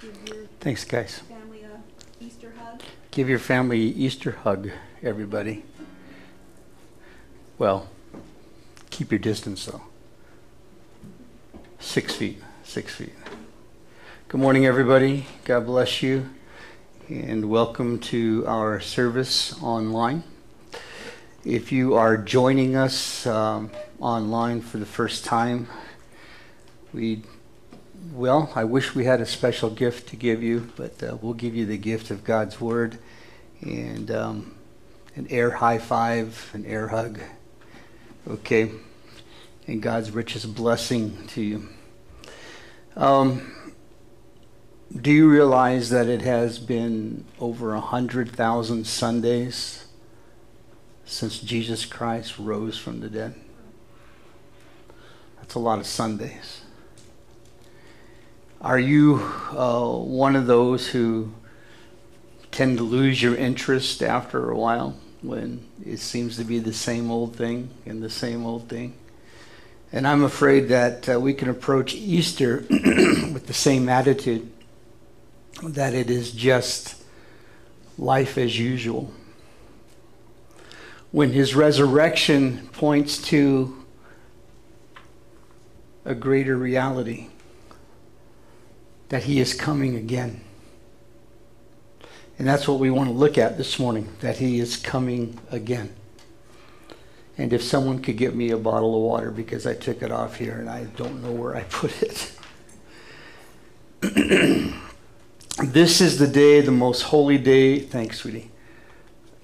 give your Thanks, guys. family a Easter hug. Give your family Easter hug, everybody. Well, keep your distance though. Six feet, six feet. Good morning, everybody. God bless you. And welcome to our service online. If you are joining us um, online for the first time, we well, I wish we had a special gift to give you, but uh, we'll give you the gift of God's Word and um, an air high five, an air hug. Okay? And God's richest blessing to you. Um, do you realize that it has been over a hundred thousand Sundays since Jesus Christ rose from the dead? That's a lot of Sundays. Are you uh, one of those who tend to lose your interest after a while when it seems to be the same old thing and the same old thing? And I'm afraid that uh, we can approach Easter with the same attitude that it is just life as usual. When his resurrection points to a greater reality that he is coming again. And that's what we want to look at this morning, that he is coming again. And if someone could get me a bottle of water because I took it off here and I don't know where I put it. this is the day, the most holy day, thanks, sweetie,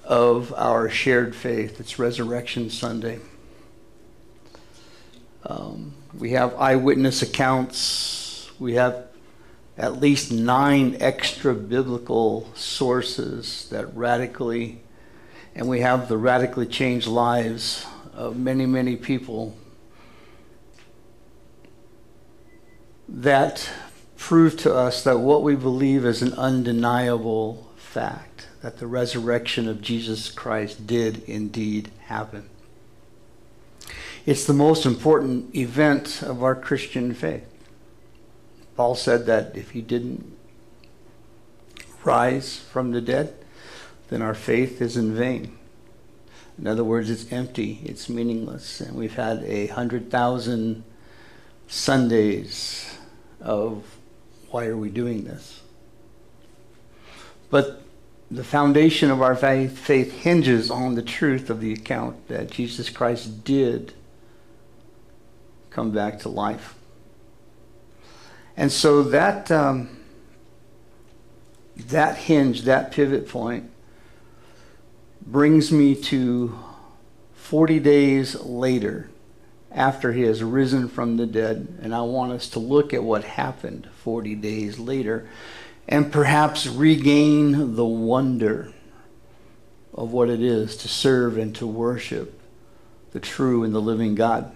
of our shared faith. It's Resurrection Sunday. Um, we have eyewitness accounts. We have at least nine extra biblical sources that radically, and we have the radically changed lives of many, many people that prove to us that what we believe is an undeniable fact that the resurrection of Jesus Christ did indeed happen. It's the most important event of our Christian faith. Paul said that if he didn't rise from the dead, then our faith is in vain. In other words, it's empty, it's meaningless. And we've had a hundred thousand Sundays of why are we doing this? But the foundation of our faith, faith hinges on the truth of the account that Jesus Christ did come back to life. And so that um, that hinge, that pivot point, brings me to 40 days later after he has risen from the dead. And I want us to look at what happened 40 days later and perhaps regain the wonder of what it is to serve and to worship the true and the living God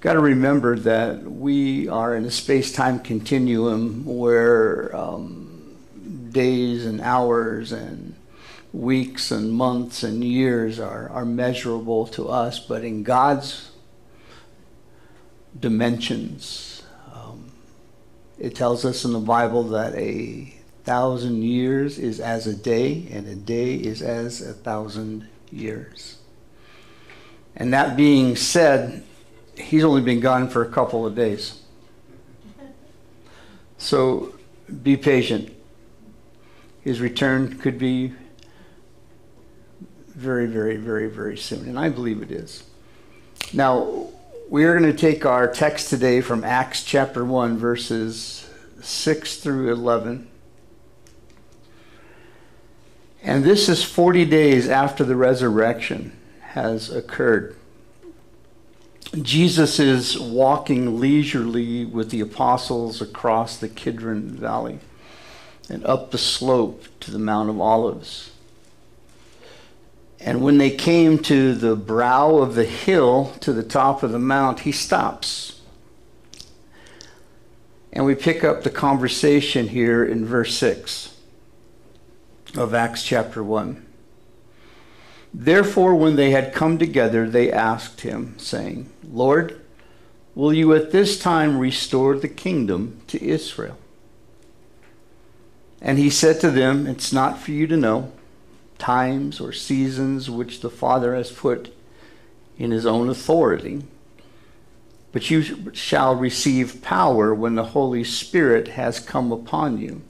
got to remember that we are in a space-time continuum where um, days and hours and weeks and months and years are, are measurable to us, but in God's dimensions, um, it tells us in the Bible that a thousand years is as a day, and a day is as a thousand years. And that being said, he's only been gone for a couple of days. So be patient. His return could be very, very, very, very soon. And I believe it is. Now, we are going to take our text today from Acts chapter 1, verses 6 through 11. And this is 40 days after the resurrection has occurred. Jesus is walking leisurely with the apostles across the Kidron Valley and up the slope to the Mount of Olives. And when they came to the brow of the hill to the top of the mount, he stops. And we pick up the conversation here in verse 6 of Acts chapter 1. Therefore, when they had come together, they asked him, saying, Lord, will you at this time restore the kingdom to Israel? And he said to them, It's not for you to know times or seasons which the Father has put in his own authority, but you shall receive power when the Holy Spirit has come upon you.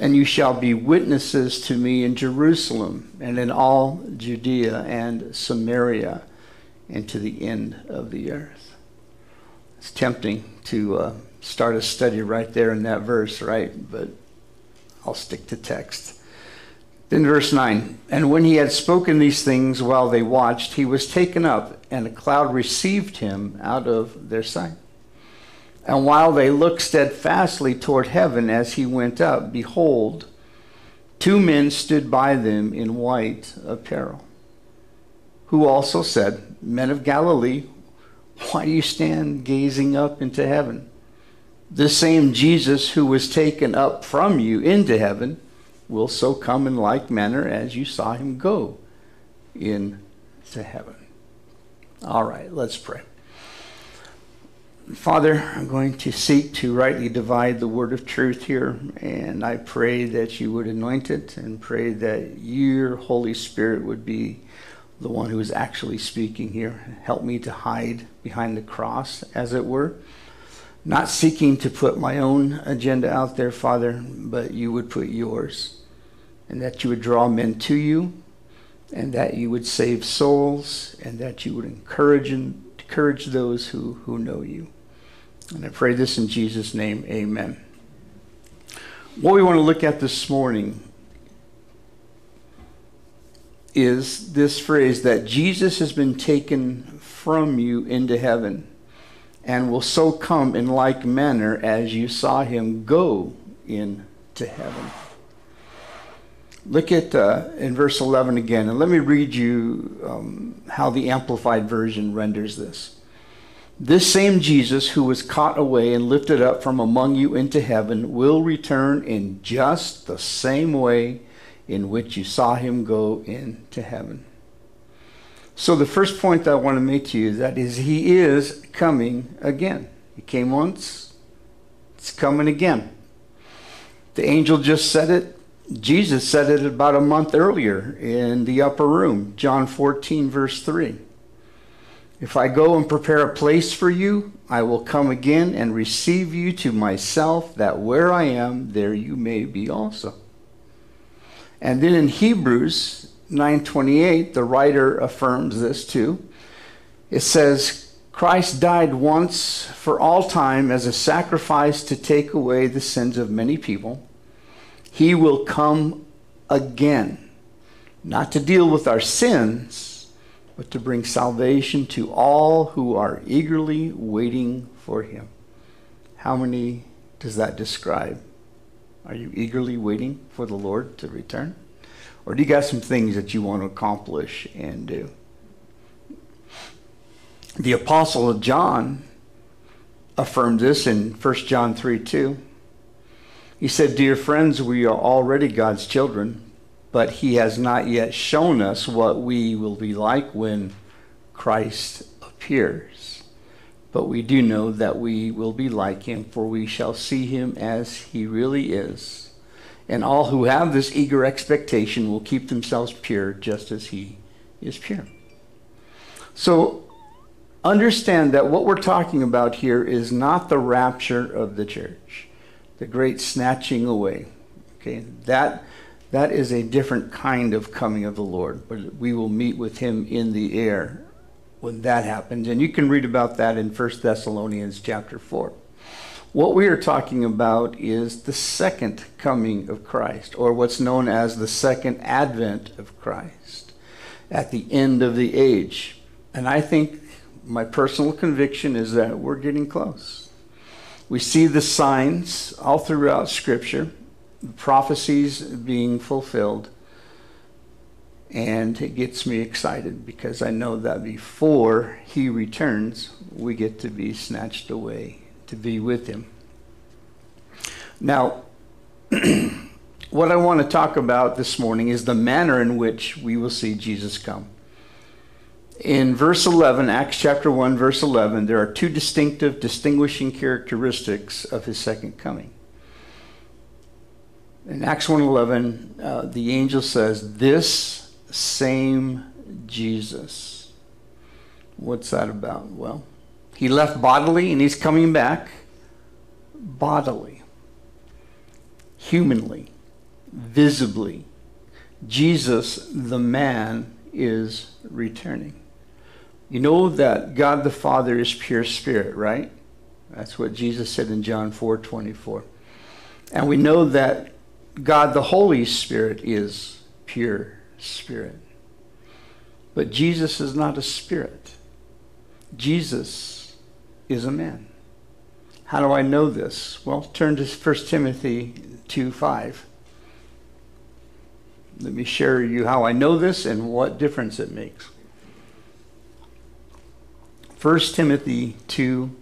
And you shall be witnesses to me in Jerusalem and in all Judea and Samaria and to the end of the earth. It's tempting to uh, start a study right there in that verse, right? But I'll stick to text. Then, verse 9 And when he had spoken these things while they watched, he was taken up, and a cloud received him out of their sight. And while they looked steadfastly toward heaven as he went up, behold, two men stood by them in white apparel, who also said, Men of Galilee, why do you stand gazing up into heaven? The same Jesus who was taken up from you into heaven will so come in like manner as you saw him go into heaven. All right, let's pray. Father, I'm going to seek to rightly divide the word of truth here, and I pray that you would anoint it and pray that your Holy Spirit would be the one who is actually speaking here. Help me to hide behind the cross, as it were. Not seeking to put my own agenda out there, Father, but you would put yours and that you would draw men to you, and that you would save souls, and that you would encourage encourage those who, who know you. And I pray this in Jesus' name, amen. What we want to look at this morning is this phrase that Jesus has been taken from you into heaven and will so come in like manner as you saw him go into heaven. Look at uh, in verse 11 again, and let me read you um, how the Amplified Version renders this. This same Jesus who was caught away and lifted up from among you into heaven will return in just the same way in which you saw him go into heaven. So the first point that I want to make to you that is he is coming again. He came once, it's coming again. The angel just said it, Jesus said it about a month earlier in the upper room, John 14, verse 3. If I go and prepare a place for you, I will come again and receive you to myself, that where I am, there you may be also. And then in Hebrews 9:28, the writer affirms this too. It says, Christ died once for all time as a sacrifice to take away the sins of many people he will come again, not to deal with our sins, but to bring salvation to all who are eagerly waiting for him. How many does that describe? Are you eagerly waiting for the Lord to return? Or do you got some things that you want to accomplish and do? The Apostle John affirmed this in 1 John 3 2. He said, Dear friends, we are already God's children, but He has not yet shown us what we will be like when Christ appears. But we do know that we will be like Him, for we shall see Him as He really is. And all who have this eager expectation will keep themselves pure just as He is pure. So understand that what we're talking about here is not the rapture of the church the great snatching away. Okay, that that is a different kind of coming of the Lord, but we will meet with him in the air when that happens. And you can read about that in 1 Thessalonians chapter 4. What we are talking about is the second coming of Christ, or what's known as the second advent of Christ at the end of the age. And I think my personal conviction is that we're getting close. We see the signs all throughout Scripture, prophecies being fulfilled. And it gets me excited because I know that before he returns, we get to be snatched away to be with him. Now, what I want to talk about this morning is the manner in which we will see Jesus come. In verse 11, Acts chapter 1, verse 11, there are two distinctive, distinguishing characteristics of his second coming. In Acts 1.11, uh, the angel says, this same Jesus. What's that about? Well, he left bodily and he's coming back bodily, humanly, visibly. Jesus, the man, is returning. You know that God the Father is pure spirit, right? That's what Jesus said in John 4 24. And we know that God the Holy Spirit is pure spirit. But Jesus is not a spirit. Jesus is a man. How do I know this? Well, turn to 1 Timothy 2 5. Let me share you how I know this and what difference it makes. 1 Timothy 2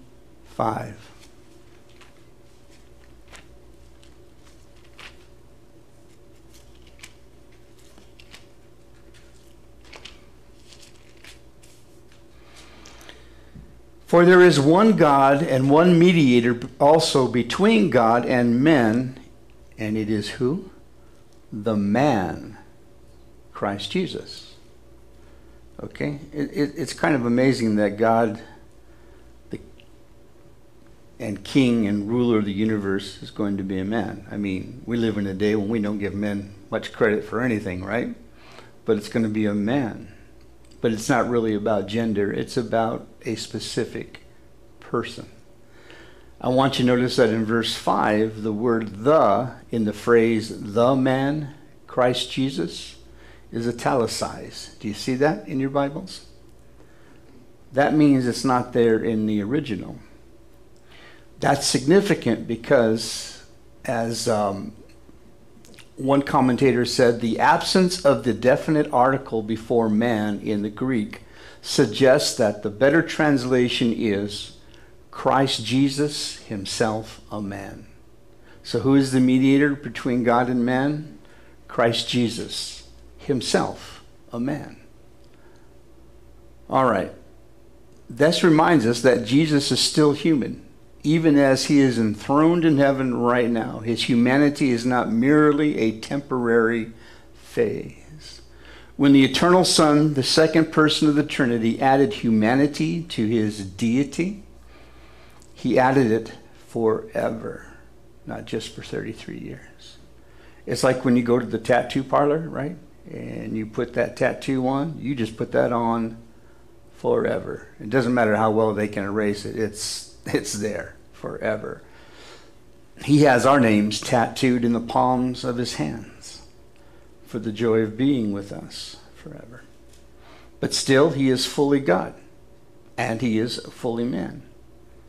5. For there is one God and one mediator also between God and men, and it is who? The man, Christ Jesus. Okay? It, it, it's kind of amazing that God, the, and king and ruler of the universe, is going to be a man. I mean, we live in a day when we don't give men much credit for anything, right? But it's going to be a man. But it's not really about gender, it's about a specific person. I want you to notice that in verse 5, the word the in the phrase the man, Christ Jesus, is italicized. Do you see that in your Bibles? That means it's not there in the original. That's significant because, as um, one commentator said the absence of the definite article before man in the Greek suggests that the better translation is Christ Jesus himself a man. So, who is the mediator between God and man? Christ Jesus himself a man. All right. This reminds us that Jesus is still human even as he is enthroned in heaven right now, his humanity is not merely a temporary phase. When the eternal Son, the second person of the Trinity, added humanity to his deity, he added it forever, not just for 33 years. It's like when you go to the tattoo parlor, right? And you put that tattoo on, you just put that on forever. It doesn't matter how well they can erase it, it's, it's there forever. He has our names tattooed in the palms of his hands for the joy of being with us forever. But still, he is fully God and he is fully man.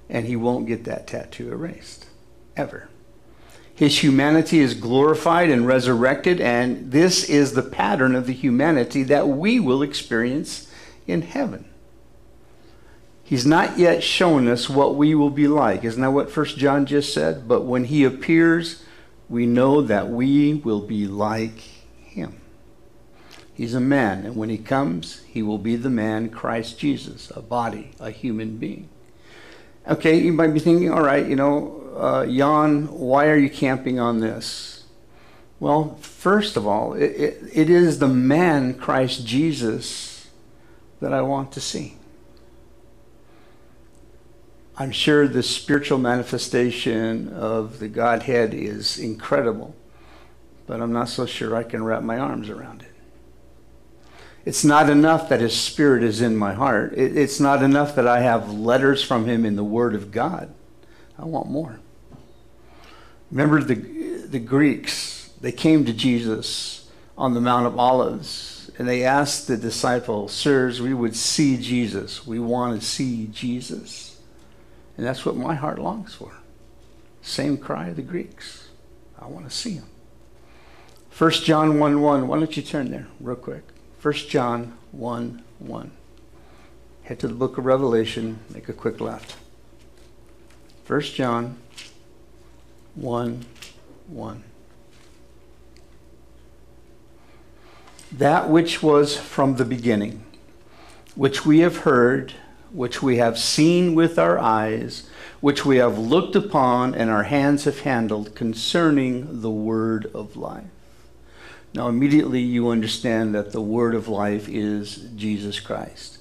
And he won't get that tattoo erased, ever. His humanity is glorified and resurrected, and this is the pattern of the humanity that we will experience in heaven. He's not yet shown us what we will be like. Isn't that what First John just said? But when he appears, we know that we will be like him. He's a man, and when he comes, he will be the man Christ Jesus, a body, a human being. Okay, you might be thinking, all right, you know, uh, Jan, why are you camping on this? Well, first of all, it, it, it is the man Christ Jesus that I want to see. I'm sure the spiritual manifestation of the Godhead is incredible, but I'm not so sure I can wrap my arms around it. It's not enough that His Spirit is in my heart. it's not enough that I have letters from Him in the Word of God. I want more. Remember the, the Greeks, they came to Jesus on the Mount of Olives and they asked the disciples, Sirs, we would see Jesus. We want to see Jesus. And that's what my heart longs for. Same cry of the Greeks. I want to see him. 1 John 1 1. Why don't you turn there real quick? 1 John 1 1. Head to the book of Revelation, make a quick left. 1 John 1 1. That which was from the beginning, which we have heard which we have seen with our eyes, which we have looked upon and our hands have handled concerning the word of life. Now, immediately you understand that the word of life is Jesus Christ.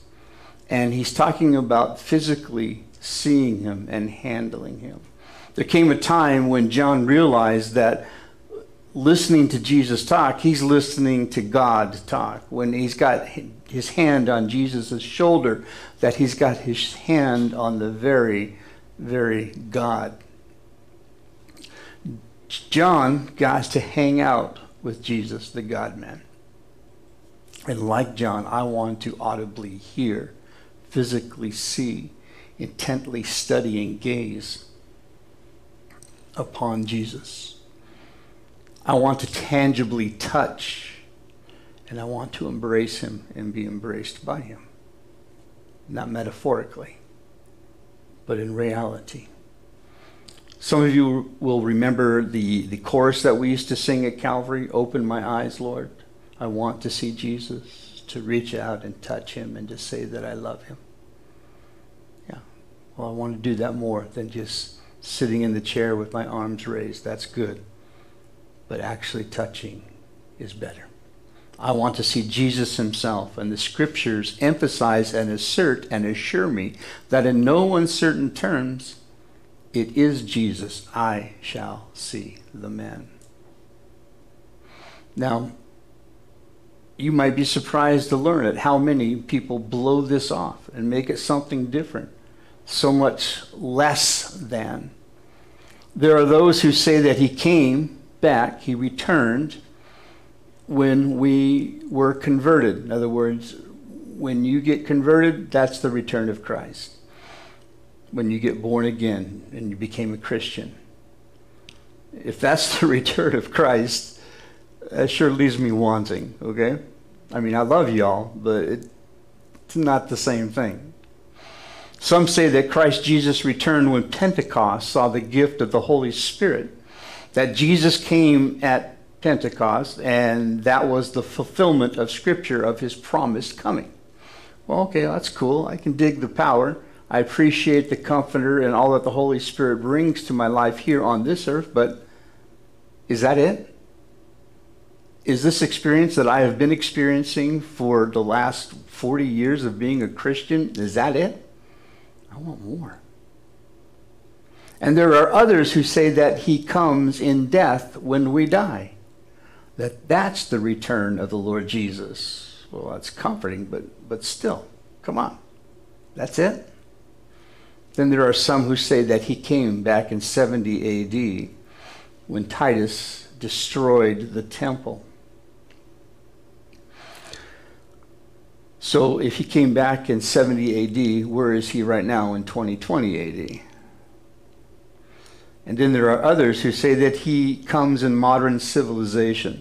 And he's talking about physically seeing him and handling him. There came a time when John realized that listening to Jesus talk, he's listening to God talk. When he's got his hand on Jesus' shoulder, that he's got his hand on the very, very God. John got to hang out with Jesus, the God man. And like John, I want to audibly hear, physically see, intently study and gaze upon Jesus. I want to tangibly touch and I want to embrace him and be embraced by him. Not metaphorically, but in reality. Some of you will remember the, the chorus that we used to sing at Calvary Open my eyes, Lord. I want to see Jesus, to reach out and touch him and to say that I love him. Yeah. Well, I want to do that more than just sitting in the chair with my arms raised. That's good. But actually touching is better. I want to see Jesus himself, and the scriptures emphasize and assert and assure me that in no uncertain terms, it is Jesus I shall see the man. Now, you might be surprised to learn at how many people blow this off and make it something different, so much less than. There are those who say that he came back, he returned when we were converted. In other words, when you get converted, that's the return of Christ. When you get born again and you became a Christian. If that's the return of Christ, that sure leaves me wanting, okay? I mean, I love y'all, but it's not the same thing. Some say that Christ Jesus returned when Pentecost saw the gift of the Holy Spirit, that Jesus came at Pentecost, and that was the fulfillment of Scripture of his promised coming. Well, okay, that's cool. I can dig the power. I appreciate the comforter and all that the Holy Spirit brings to my life here on this earth, but is that it? Is this experience that I have been experiencing for the last 40 years of being a Christian, is that it? I want more. And there are others who say that he comes in death when we die. That that's the return of the Lord Jesus. Well, that's comforting, but, but still, come on. That's it? Then there are some who say that he came back in 70 AD when Titus destroyed the temple. So if he came back in 70 AD, where is he right now in 2020 AD? And then there are others who say that he comes in modern civilization.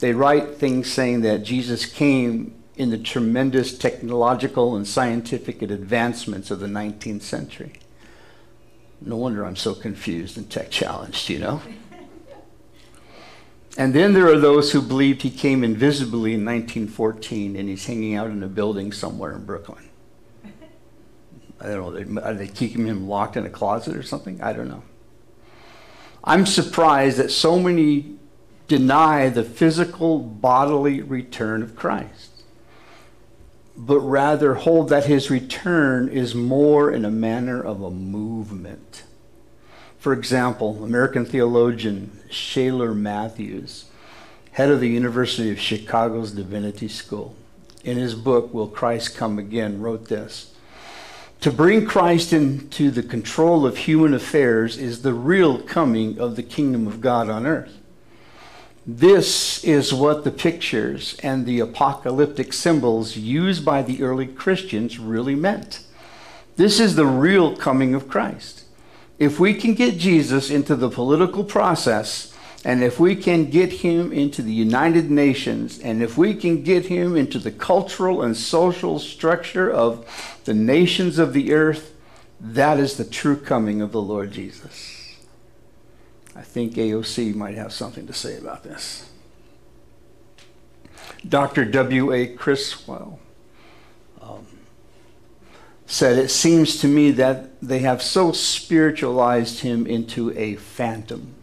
They write things saying that Jesus came in the tremendous technological and scientific advancements of the 19th century. No wonder I'm so confused and tech challenged, you know? And then there are those who believed he came invisibly in 1914 and he's hanging out in a building somewhere in Brooklyn. I don't know, are they keeping him locked in a closet or something? I don't know. I'm surprised that so many deny the physical bodily return of Christ, but rather hold that his return is more in a manner of a movement. For example, American theologian Shailer Mathews, head of the University of Chicago's Divinity School, in his book, Will Christ Come Again, wrote this To bring Christ into the control of human affairs is the real coming of the kingdom of God on earth. This is what the pictures and the apocalyptic symbols used by the early Christians really meant. This is the real coming of Christ if we can get Jesus into the political process, and if we can get him into the United Nations, and if we can get him into the cultural and social structure of the nations of the earth, that is the true coming of the Lord Jesus. I think AOC might have something to say about this. Dr. W.A. Criswell um, said, It seems to me that they have so spiritualized him into a phantom,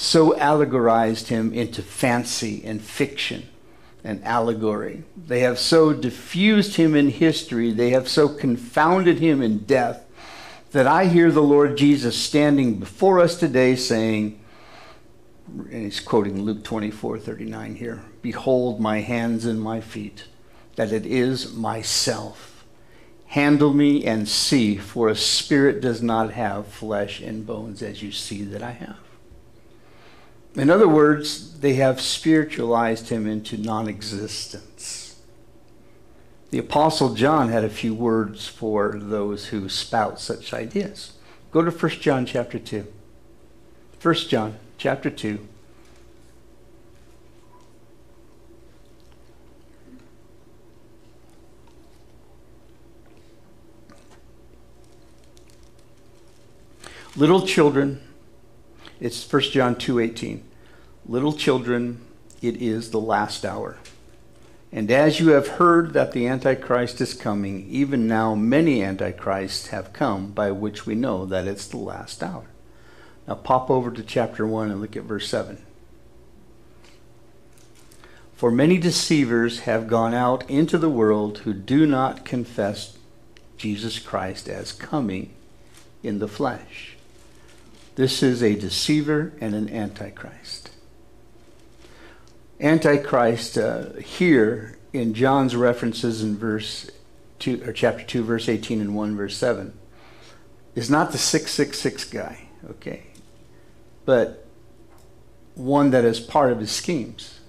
so allegorized him into fancy and fiction and allegory. They have so diffused him in history, they have so confounded him in death, that I hear the Lord Jesus standing before us today saying, and he's quoting Luke 24 39 here Behold my hands and my feet, that it is myself. Handle me and see, for a spirit does not have flesh and bones as you see that I have. In other words, they have spiritualized him into non existence. The Apostle John had a few words for those who spout such ideas. Go to 1 John chapter 2. 1 John chapter 2. Little children, it's 1 John 2:18. Little children, it is the last hour. And as you have heard that the Antichrist is coming, even now many Antichrists have come, by which we know that it's the last hour. Now pop over to chapter 1 and look at verse 7. For many deceivers have gone out into the world who do not confess Jesus Christ as coming in the flesh. This is a deceiver and an antichrist. Antichrist uh, here in John's references in verse 2 or chapter 2 verse 18 and 1 verse 7 is not the 666 guy, okay? But one that is part of his schemes.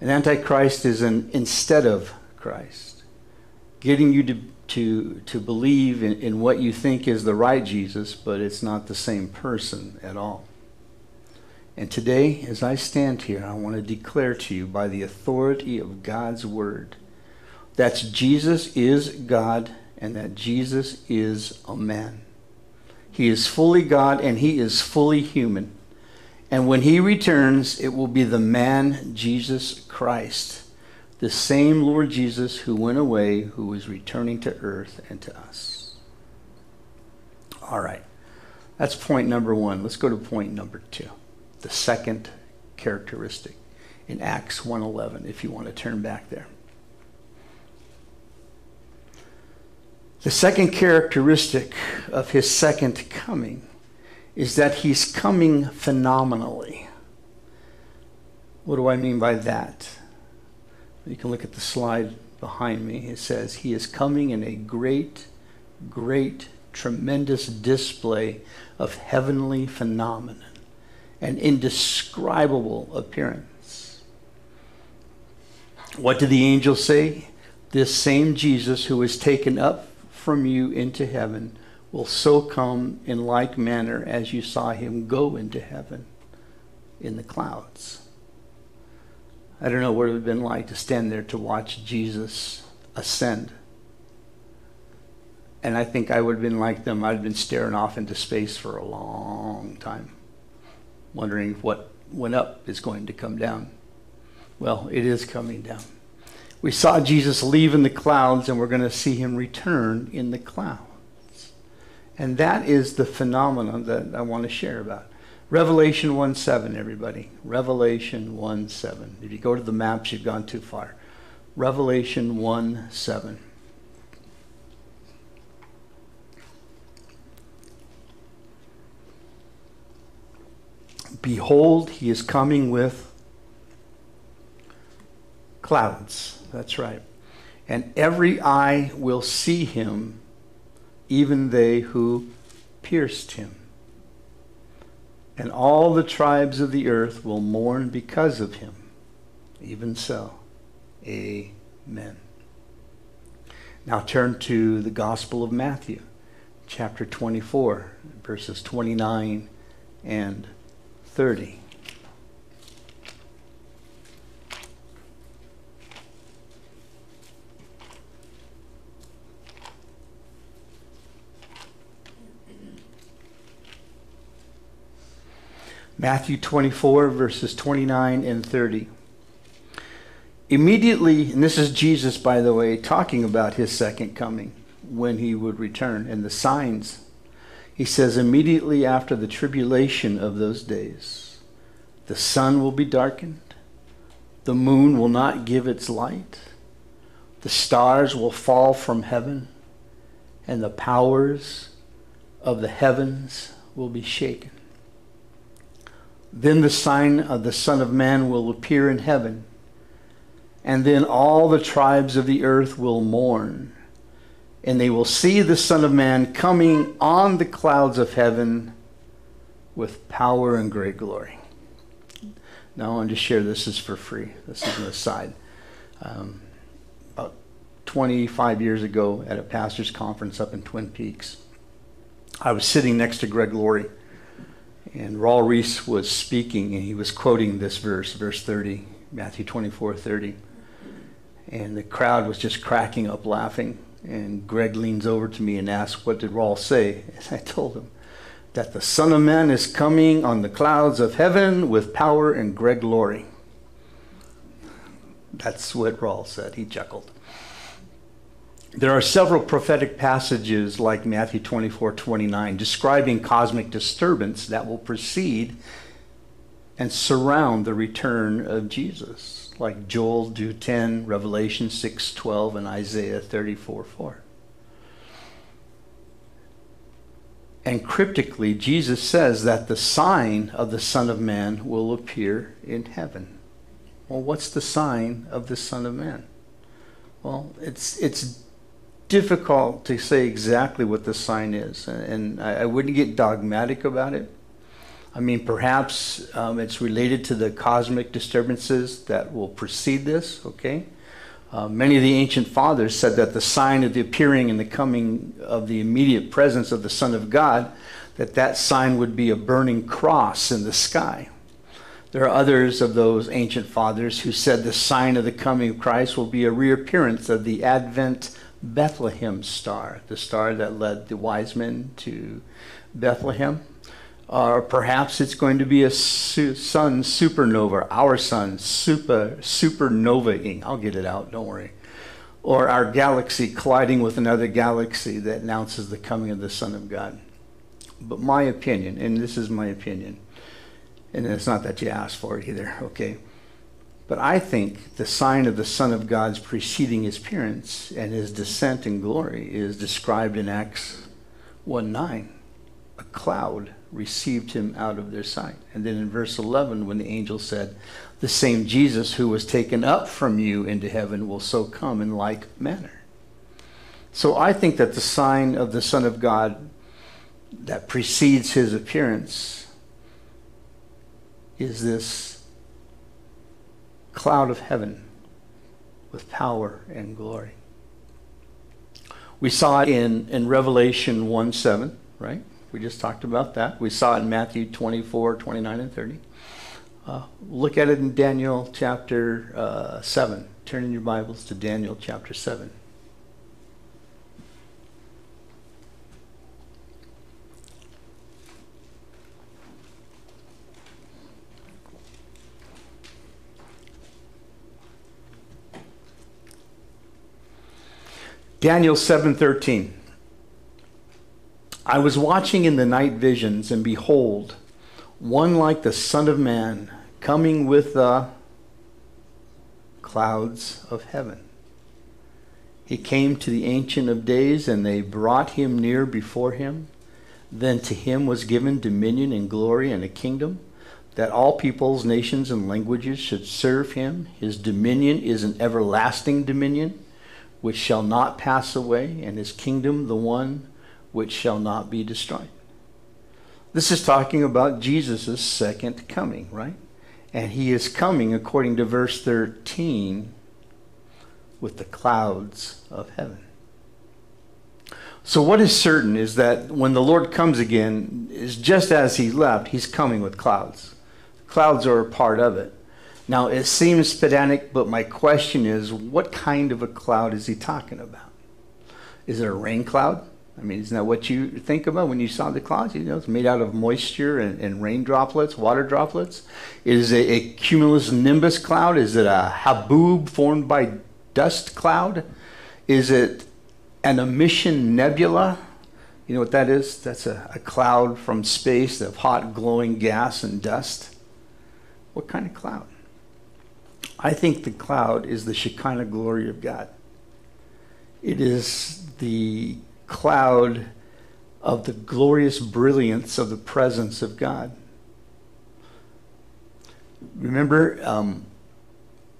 An antichrist is an instead of Christ, getting you to to to believe in, in what you think is the right Jesus, but it's not the same person at all. And today, as I stand here, I want to declare to you by the authority of God's word that Jesus is God and that Jesus is a man. He is fully God and he is fully human. And when he returns, it will be the man Jesus Christ the same Lord Jesus who went away, who is returning to earth and to us. All right. That's point number one. Let's go to point number two. The second characteristic in Acts 1.11, if you want to turn back there. The second characteristic of his second coming is that he's coming phenomenally. What do I mean by that? You can look at the slide behind me. It says, He is coming in a great, great, tremendous display of heavenly phenomenon, an indescribable appearance. What did the angel say? This same Jesus who was taken up from you into heaven will so come in like manner as you saw him go into heaven in the clouds. I don't know what it would have been like to stand there to watch Jesus ascend. And I think I would have been like them. I'd been staring off into space for a long time, wondering what went up is going to come down. Well, it is coming down. We saw Jesus leave in the clouds, and we're going to see him return in the clouds. And that is the phenomenon that I want to share about. Revelation 1 7, everybody. Revelation 1 7. If you go to the maps, you've gone too far. Revelation 1 7. Behold, he is coming with clouds. That's right. And every eye will see him, even they who pierced him and all the tribes of the earth will mourn because of him. Even so, amen. Now turn to the Gospel of Matthew, chapter 24, verses 29 and 30. Matthew 24, verses 29 and 30. Immediately, and this is Jesus, by the way, talking about his second coming. when he would return and the signs. He says, immediately after the tribulation of those days, the sun will be darkened, the moon will not give its light, the stars will fall from heaven, and the powers of the heavens will be shaken. Then the sign of the Son of Man will appear in heaven, and then all the tribes of the earth will mourn and they will see the Son of Man coming on the clouds of heaven with power and great glory. Now, I want to share this is for free. This is an aside. Um, about 25 years ago at a pastor's conference up in Twin Peaks, I was sitting next to Greg Laurie, and Raul Ries was speaking, and he was quoting this verse, verse 30, Matthew 24 30. And the crowd was just cracking up laughing. And Greg leans over to me and asks, What did Raul say? And I told him that the Son of Man is coming on the clouds of heaven with power and great glory. That's what Raul said. He chuckled. There are several prophetic passages like Matthew 24 29 describing cosmic disturbance that will precede and surround the return of Jesus like Joel 2:10, Revelation 6:12, and Isaiah 34:4. And cryptically, Jesus says that the sign of the Son of Man will appear in heaven. Well, what's the sign of the Son of Man? Well, it's it's difficult to say exactly what the sign is, and I, I wouldn't get dogmatic about it. I mean, perhaps um, it's related to the cosmic disturbances that will precede this, okay? Uh, many of the ancient fathers said that the sign of the appearing and the coming of the immediate presence of the Son of God, that that sign would be a burning cross in the sky. There are others of those ancient fathers who said the sign of the coming of Christ will be a reappearance of the Advent Bethlehem star, the star that led the wise men to Bethlehem. Or perhaps it's going to be a su- sun supernova, our sun super supernovaing. I'll get it out, don't worry. Or our galaxy colliding with another galaxy that announces the coming of the Son of God. But my opinion, and this is my opinion, and it's not that you asked for it either, okay? But I think the sign of the Son of God's preceding his appearance and his descent in glory is described in Acts 1 9, a cloud received him out of their sight. And then in verse 11, when the angel said, The same Jesus who was taken up from you into heaven will so come in like manner. So I think that the sign of the Son of God that precedes his appearance is this cloud of heaven with power and glory. We saw it in, in Revelation 1 7, right? We just talked about that. We saw it in Matthew 24, 29, and 30. Uh, look at it in Daniel chapter uh, 7. Turn in your Bibles to Daniel chapter 7. Daniel 7:13 I was watching in the night visions, and behold, one like the Son of Man coming with the clouds of heaven. He came to the Ancient of Days, and they brought him near before him. Then to him was given dominion and glory and a kingdom, that all peoples, nations, and languages should serve him. His dominion is an everlasting dominion, which shall not pass away, and his kingdom the one which shall not be destroyed. This is talking about Jesus' second coming, right? And he is coming, according to verse 13, with the clouds of heaven. So, what is certain is that when the Lord comes again, is just as he left, he's coming with clouds. Clouds are a part of it. Now, it seems pedantic, but my question is what kind of a cloud is he talking about? Is it a rain cloud? I mean, isn't that what you think about when you saw the clouds? You know, it's made out of moisture and, and rain droplets, water droplets. Is it a cumulus nimbus cloud? Is it a haboob formed by dust cloud? Is it an emission nebula. You know what that is? That's a, a cloud from space of hot glowing gas and dust. What kind of cloud? I think the cloud is the Shekinah glory of God. It is the cloud of the glorious brilliance of the presence of God. Remember um,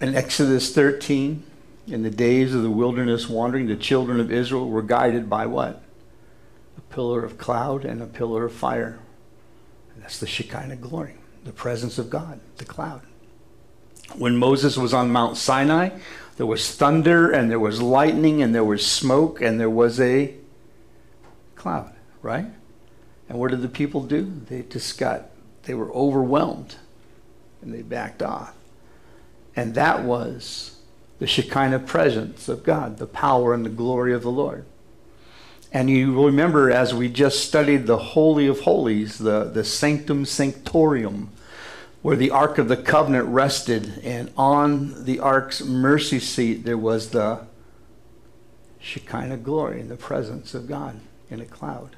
in Exodus 13, in the days of the wilderness wandering, the children of Israel were guided by what? A pillar of cloud and a pillar of fire. And that's the Shekinah glory, the presence of God, the cloud. When Moses was on Mount Sinai, there was thunder and there was lightning and there was smoke and there was a cloud, right? And what did the people do? They just got, they were overwhelmed and they backed off. And that was the Shekinah presence of God, the power and the glory of the Lord. And you remember as we just studied the Holy of Holies, the, the Sanctum Sanctorum, where the Ark of the Covenant rested, and on the Ark's mercy seat there was the Shekinah glory the presence of God in a cloud.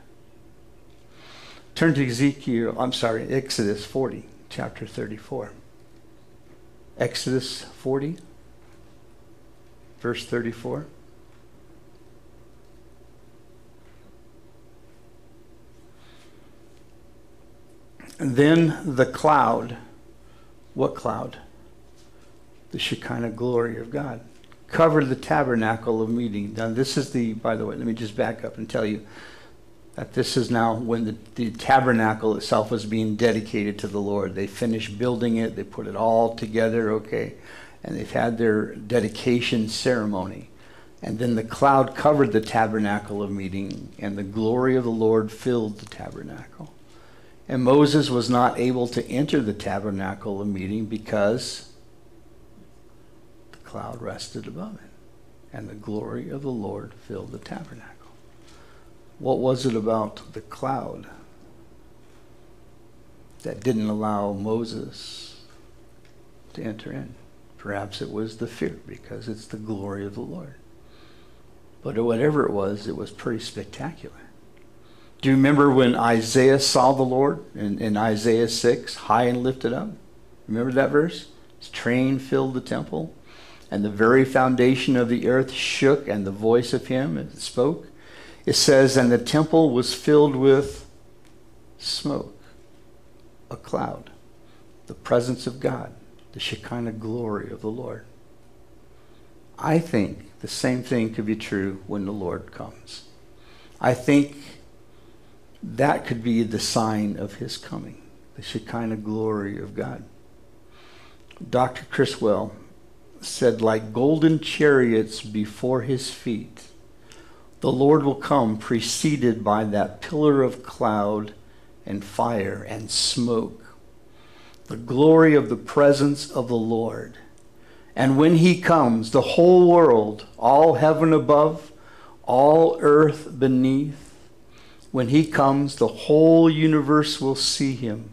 Turn to Ezekiel, I'm sorry, Exodus 40, chapter 34. Exodus 40, verse 34. And then the cloud, what cloud? The Shekinah glory of God covered the tabernacle of meeting. Now, this is the, by the way, let me just back up and tell you that this is now when the, the tabernacle itself was being dedicated to the Lord. They finished building it, they put it all together, okay, and they've had their dedication ceremony. And then the cloud covered the tabernacle of meeting, and the glory of the Lord filled the tabernacle. And Moses was not able to enter the tabernacle of meeting because the cloud rested above it, and the glory of the Lord filled the tabernacle. What was it about the cloud that didn't allow Moses to enter in? Perhaps it was the fear, because it's the glory of the Lord. But whatever it was, it was pretty spectacular. Do you remember when Isaiah saw the Lord in, in Isaiah 6, high and lifted up? Remember that verse? His train filled the temple, and the very foundation of the earth shook, and the voice of him spoke. It says, and the temple was filled with smoke, a cloud, the presence of God, the Shekinah glory of the Lord. I think the same thing could be true when the Lord comes. I think that could be the sign of his coming, the Shekinah glory of God. Dr. Criswell said, like golden chariots before his feet, the Lord will come preceded by that pillar of cloud and fire and smoke, the glory of the presence of the Lord. And when he comes, the whole world, all heaven above, all earth beneath, when he comes, the whole universe will see him.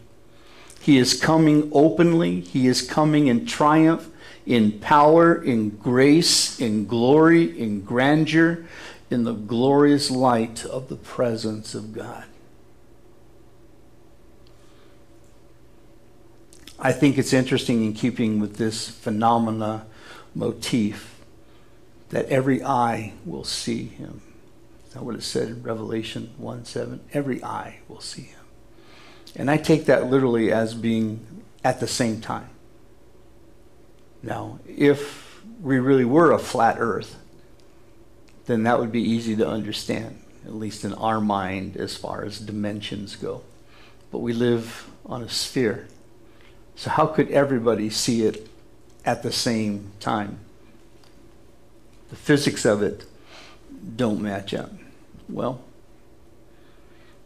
He is coming openly, he is coming in triumph, in power, in grace, in glory, in grandeur in the glorious light of the presence of God. I think it's interesting in keeping with this phenomena motif that every eye will see him. That what it said in Revelation 1 7? Every eye will see him. And I take that literally as being at the same time. Now, if we really were a flat earth, then that would be easy to understand, at least in our mind as far as dimensions go. But we live on a sphere. So, how could everybody see it at the same time? The physics of it don't match up. Well,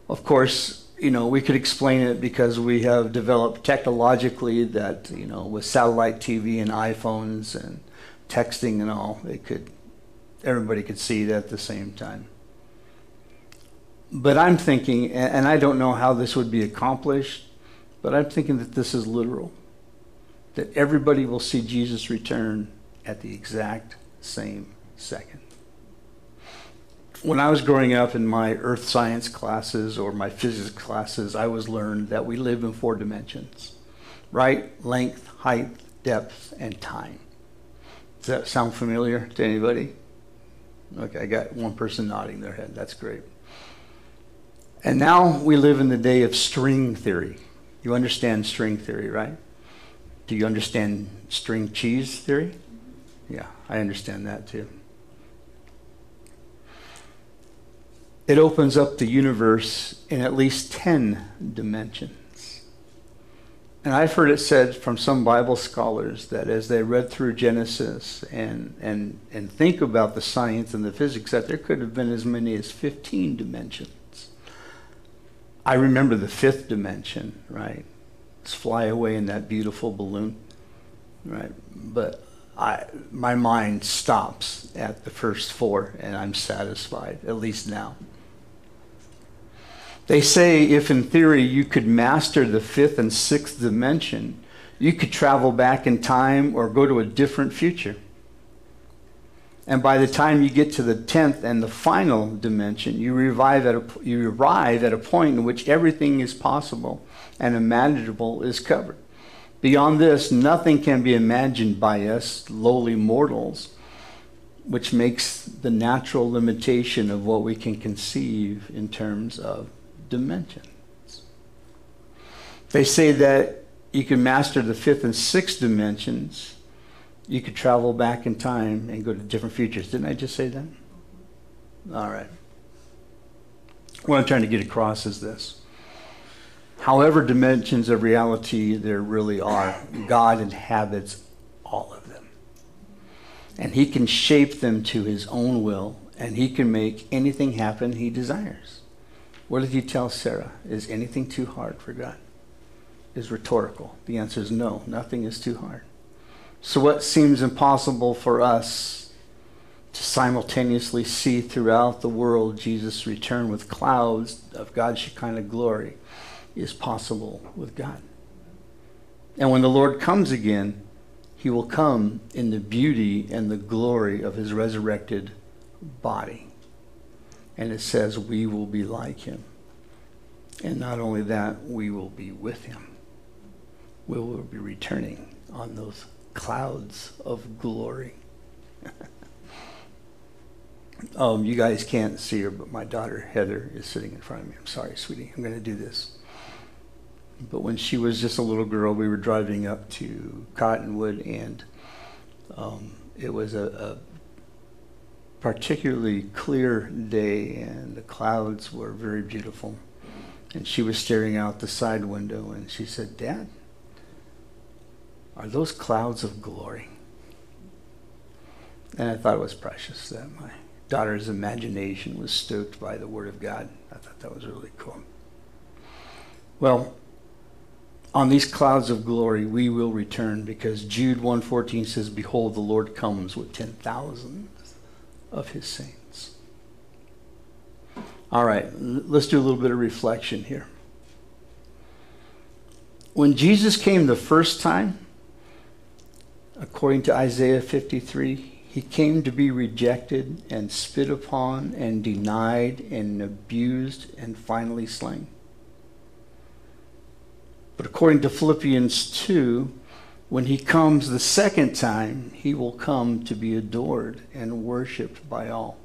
of course, you know, we could explain it because we have developed technologically that, you know, with satellite TV and iPhones and texting and all, it could everybody could see it at the same time. But I'm thinking, and I don't know how this would be accomplished, but I'm thinking that this is literal. That everybody will see Jesus return at the exact same second. When I was growing up in my earth science classes or my physics classes, I was learned that we live in four dimensions right, length, height, depth, and time. Does that sound familiar to anybody? Okay, I got one person nodding their head. That's great. And now we live in the day of string theory. You understand string theory, right? Do you understand string cheese theory? Yeah, I understand that too. It opens up the universe in at least 10 dimensions. And I've heard it said from some Bible scholars that as they read through Genesis and, and, and think about the science and the physics, that there could have been as many as 15 dimensions. I remember the fifth dimension, right? Let's fly away in that beautiful balloon, right? But I, my mind stops at the first four, and I'm satisfied, at least now. They say if in theory you could master the fifth and sixth dimension, you could travel back in time or go to a different future. And by the time you get to the tenth and the final dimension, you, revive at a, you arrive at a point in which everything is possible and imaginable is covered. Beyond this, nothing can be imagined by us, lowly mortals, which makes the natural limitation of what we can conceive in terms of dimensions. They say that you can master the fifth and sixth dimensions. You could travel back in time and go to different futures. Didn't I just say that? All right. What I'm trying to get across is this. However, dimensions of reality there really are, God inhabits all of them. And He can shape them to His own will, and He can make anything happen He desires. What did he tell Sarah? Is anything too hard for God? Is rhetorical. The answer is no, nothing is too hard. So, what seems impossible for us to simultaneously see throughout the world Jesus return with clouds of God's Shekinah glory is possible with God. And when the Lord comes again, he will come in the beauty and the glory of his resurrected body and it says we will be like him. And not only that, we will be with him. We will be returning on those clouds of glory. um, you guys can't see her, but my daughter Heather is sitting in front of me. I'm sorry, sweetie. I'm going to do this. But when she was just a little girl, we were driving up to Cottonwood, and um, it was a, a particularly clear day, and the clouds were very beautiful. And she was staring out the side window, and she said, Dad, are those clouds of glory? And I thought it was precious that my daughter's imagination was stoked by the Word of God. I thought that was really cool. Well, on these clouds of glory we will return because Jude 1:14 says behold the Lord comes with 10,000 of his saints. All right, let's do a little bit of reflection here. When Jesus came the first time, according to Isaiah 53, he came to be rejected and spit upon and denied and abused and finally slain. But according to Philippians 2, when he comes the second time, he will come to be adored and worshiped by all.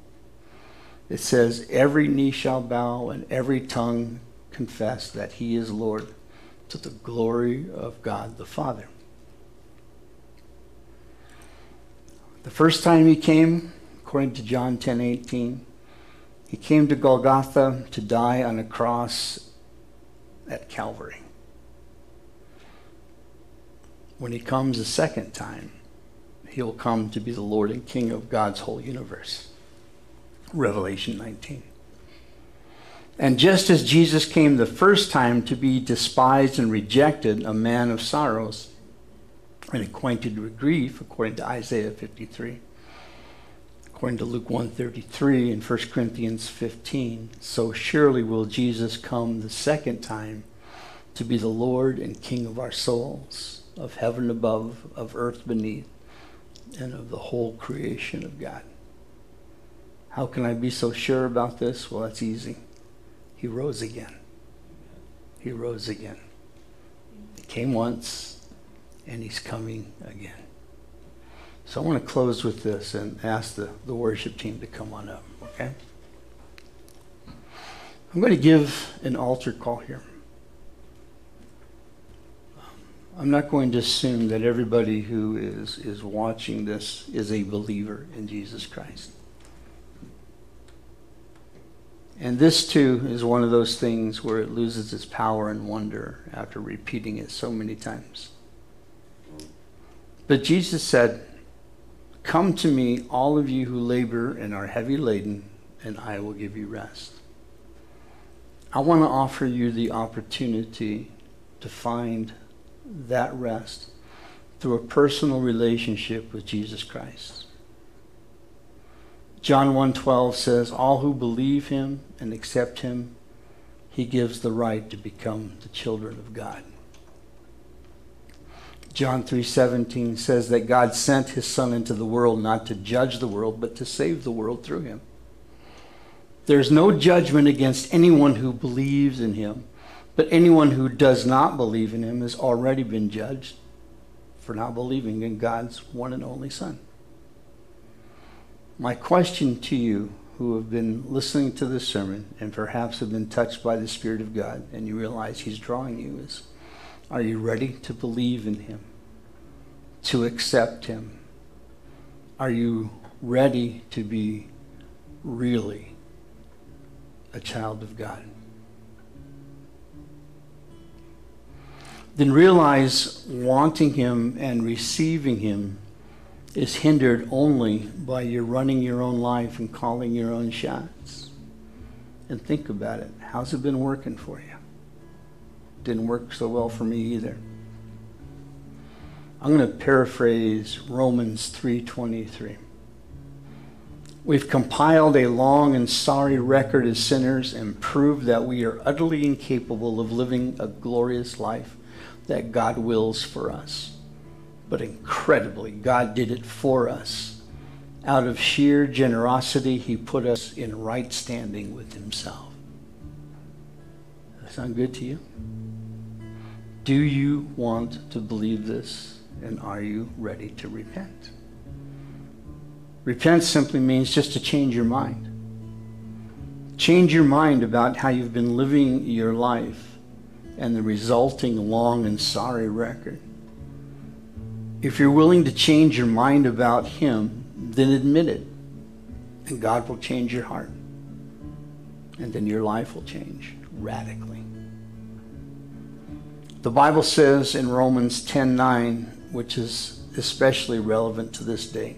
It says, Every knee shall bow and every tongue confess that he is Lord to the glory of God the Father. The first time he came, according to John 10 18, he came to Golgotha to die on a cross at Calvary when he comes a second time, he'll come to be the Lord and King of God's whole universe. Revelation 19. And just as Jesus came the first time to be despised and rejected, a man of sorrows and acquainted with grief, according to Isaiah 53, according to Luke 133 and 1 Corinthians 15, so surely will Jesus come the second time to be the Lord and King of our souls of heaven above, of earth beneath, and of the whole creation of God. How can I be so sure about this? Well, that's easy. He rose again. He rose again. He came once, and he's coming again. So I want to close with this and ask the, the worship team to come on up, okay? I'm going to give an altar call here. I'm not going to assume that everybody who is, is watching this is a believer in Jesus Christ. And this, too, is one of those things where it loses its power and wonder after repeating it so many times. But Jesus said, Come to me, all of you who labor and are heavy laden, and I will give you rest. I want to offer you the opportunity to find that rest through a personal relationship with Jesus Christ. John 1:12 says all who believe him and accept him he gives the right to become the children of God. John 3:17 says that God sent his son into the world not to judge the world but to save the world through him. There's no judgment against anyone who believes in him but anyone who does not believe in him has already been judged for not believing in God's one and only Son. My question to you who have been listening to this sermon and perhaps have been touched by the Spirit of God and you realize He's drawing you is Are you ready to believe in Him? To accept Him? Are you ready to be really a child of God? Then realize wanting Him and receiving Him is hindered only by your running your own life and calling your own shots. And think about it. How's it been working for you? Didn't work so well for me either. I'm going to paraphrase Romans 3:23. We've compiled a long and sorry record as sinners and proved that we are utterly incapable of living a glorious life that God wills for us. But incredibly, God did it for us. Out of sheer generosity, He put us in right standing with Himself. That sound good to you? Do you want to believe this? And are you ready to repent? Repent simply means just to change your mind. Change your mind about how you've been living your life and the resulting long and sorry record. If you're willing to change your mind about Him, then admit it, and God will change your heart. And then your life will change radically. The Bible says in Romans 10:9, which is especially relevant to this day,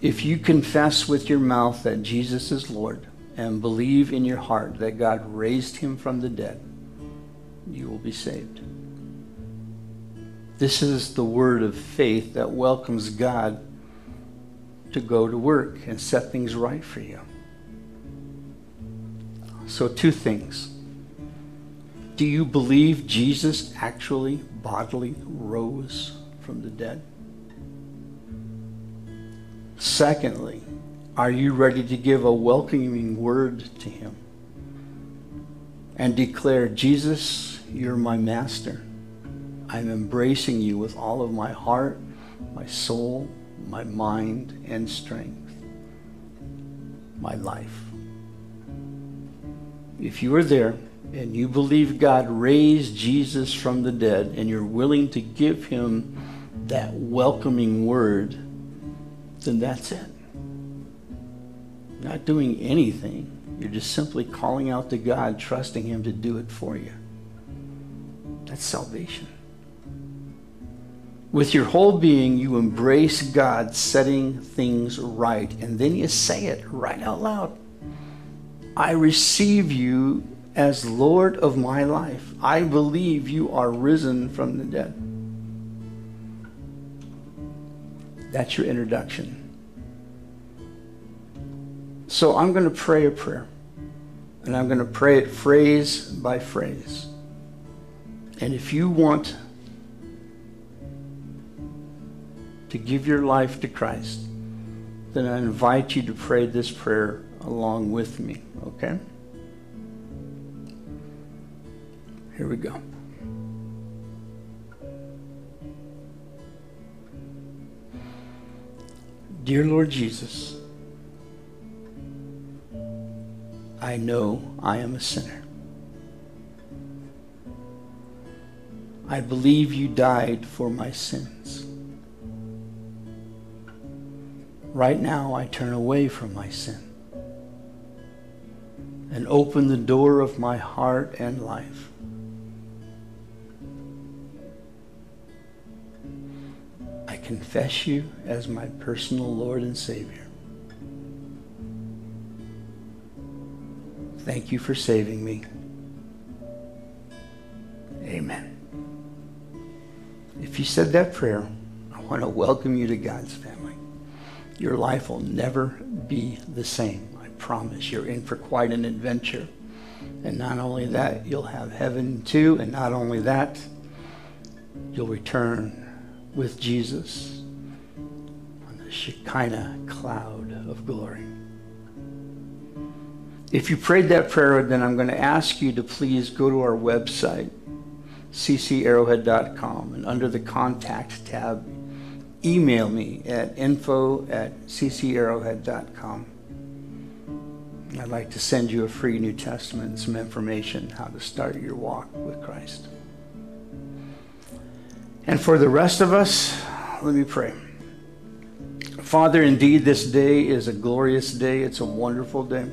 if you confess with your mouth that Jesus is Lord and believe in your heart that God raised him from the dead, you will be saved. This is the word of faith that welcomes God to go to work and set things right for you. So, two things. Do you believe Jesus actually bodily rose from the dead? Secondly, are you ready to give a welcoming word to him and declare, Jesus, you're my master. I'm embracing you with all of my heart, my soul, my mind, and strength, my life. If you are there and you believe God raised Jesus from the dead and you're willing to give him that welcoming word, then that's it. Not doing anything. You're just simply calling out to God, trusting him to do it for you. That's salvation. With your whole being, you embrace God setting things right, and then you say it right out loud. I receive you as Lord of my life. I believe you are risen from the dead. That's your introduction. So I'm going to pray a prayer, and I'm going to pray it phrase by phrase. And if you want to give your life to Christ, then I invite you to pray this prayer along with me, okay? Here we go. Dear Lord Jesus, I know I am a sinner. I believe you died for my sins. Right now, I turn away from my sin and open the door of my heart and life. I confess you as my personal Lord and Savior. Thank you for saving me. Amen. If you said that prayer, I want to welcome you to God's family. Your life will never be the same. I promise. You're in for quite an adventure. And not only that, you'll have heaven too. And not only that, you'll return with Jesus on the Shekinah cloud of glory. If you prayed that prayer, then I'm going to ask you to please go to our website, ccarrowhead.com, and under the contact tab, email me at info at ccarrowhead.com. I'd like to send you a free New Testament and some information how to start your walk with Christ. And for the rest of us, let me pray. Father, indeed, this day is a glorious day. It's a wonderful day.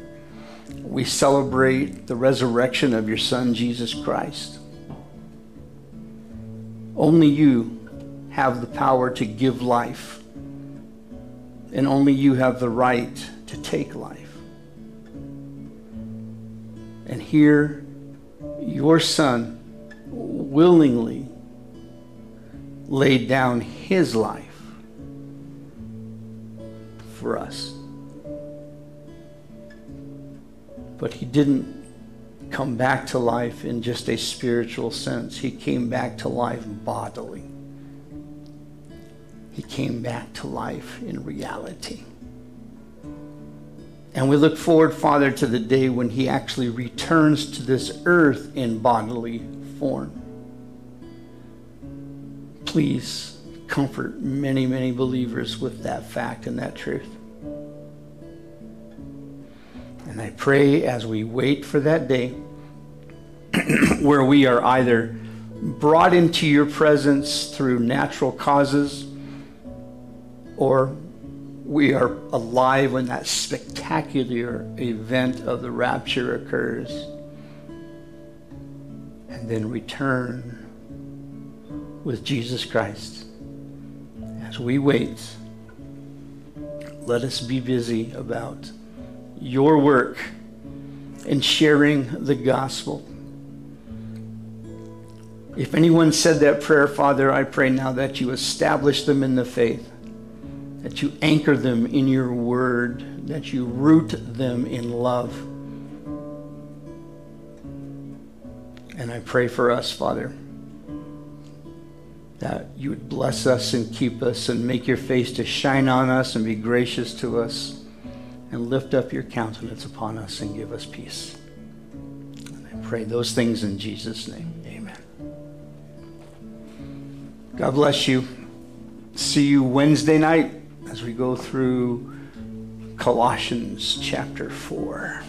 We celebrate the resurrection of your Son, Jesus Christ. Only you have the power to give life, and only you have the right to take life. And here, your Son willingly laid down his life for us. But he didn't come back to life in just a spiritual sense. He came back to life bodily. He came back to life in reality. And we look forward, Father, to the day when he actually returns to this earth in bodily form. Please comfort many, many believers with that fact and that truth. And I pray as we wait for that day where we are either brought into your presence through natural causes or we are alive when that spectacular event of the rapture occurs and then return with Jesus Christ. As we wait, let us be busy about your work in sharing the gospel. If anyone said that prayer, Father, I pray now that you establish them in the faith, that you anchor them in your word, that you root them in love. And I pray for us, Father, that you would bless us and keep us and make your face to shine on us and be gracious to us and lift up your countenance upon us and give us peace. And I pray those things in Jesus' name. Amen. God bless you. See you Wednesday night as we go through Colossians chapter 4.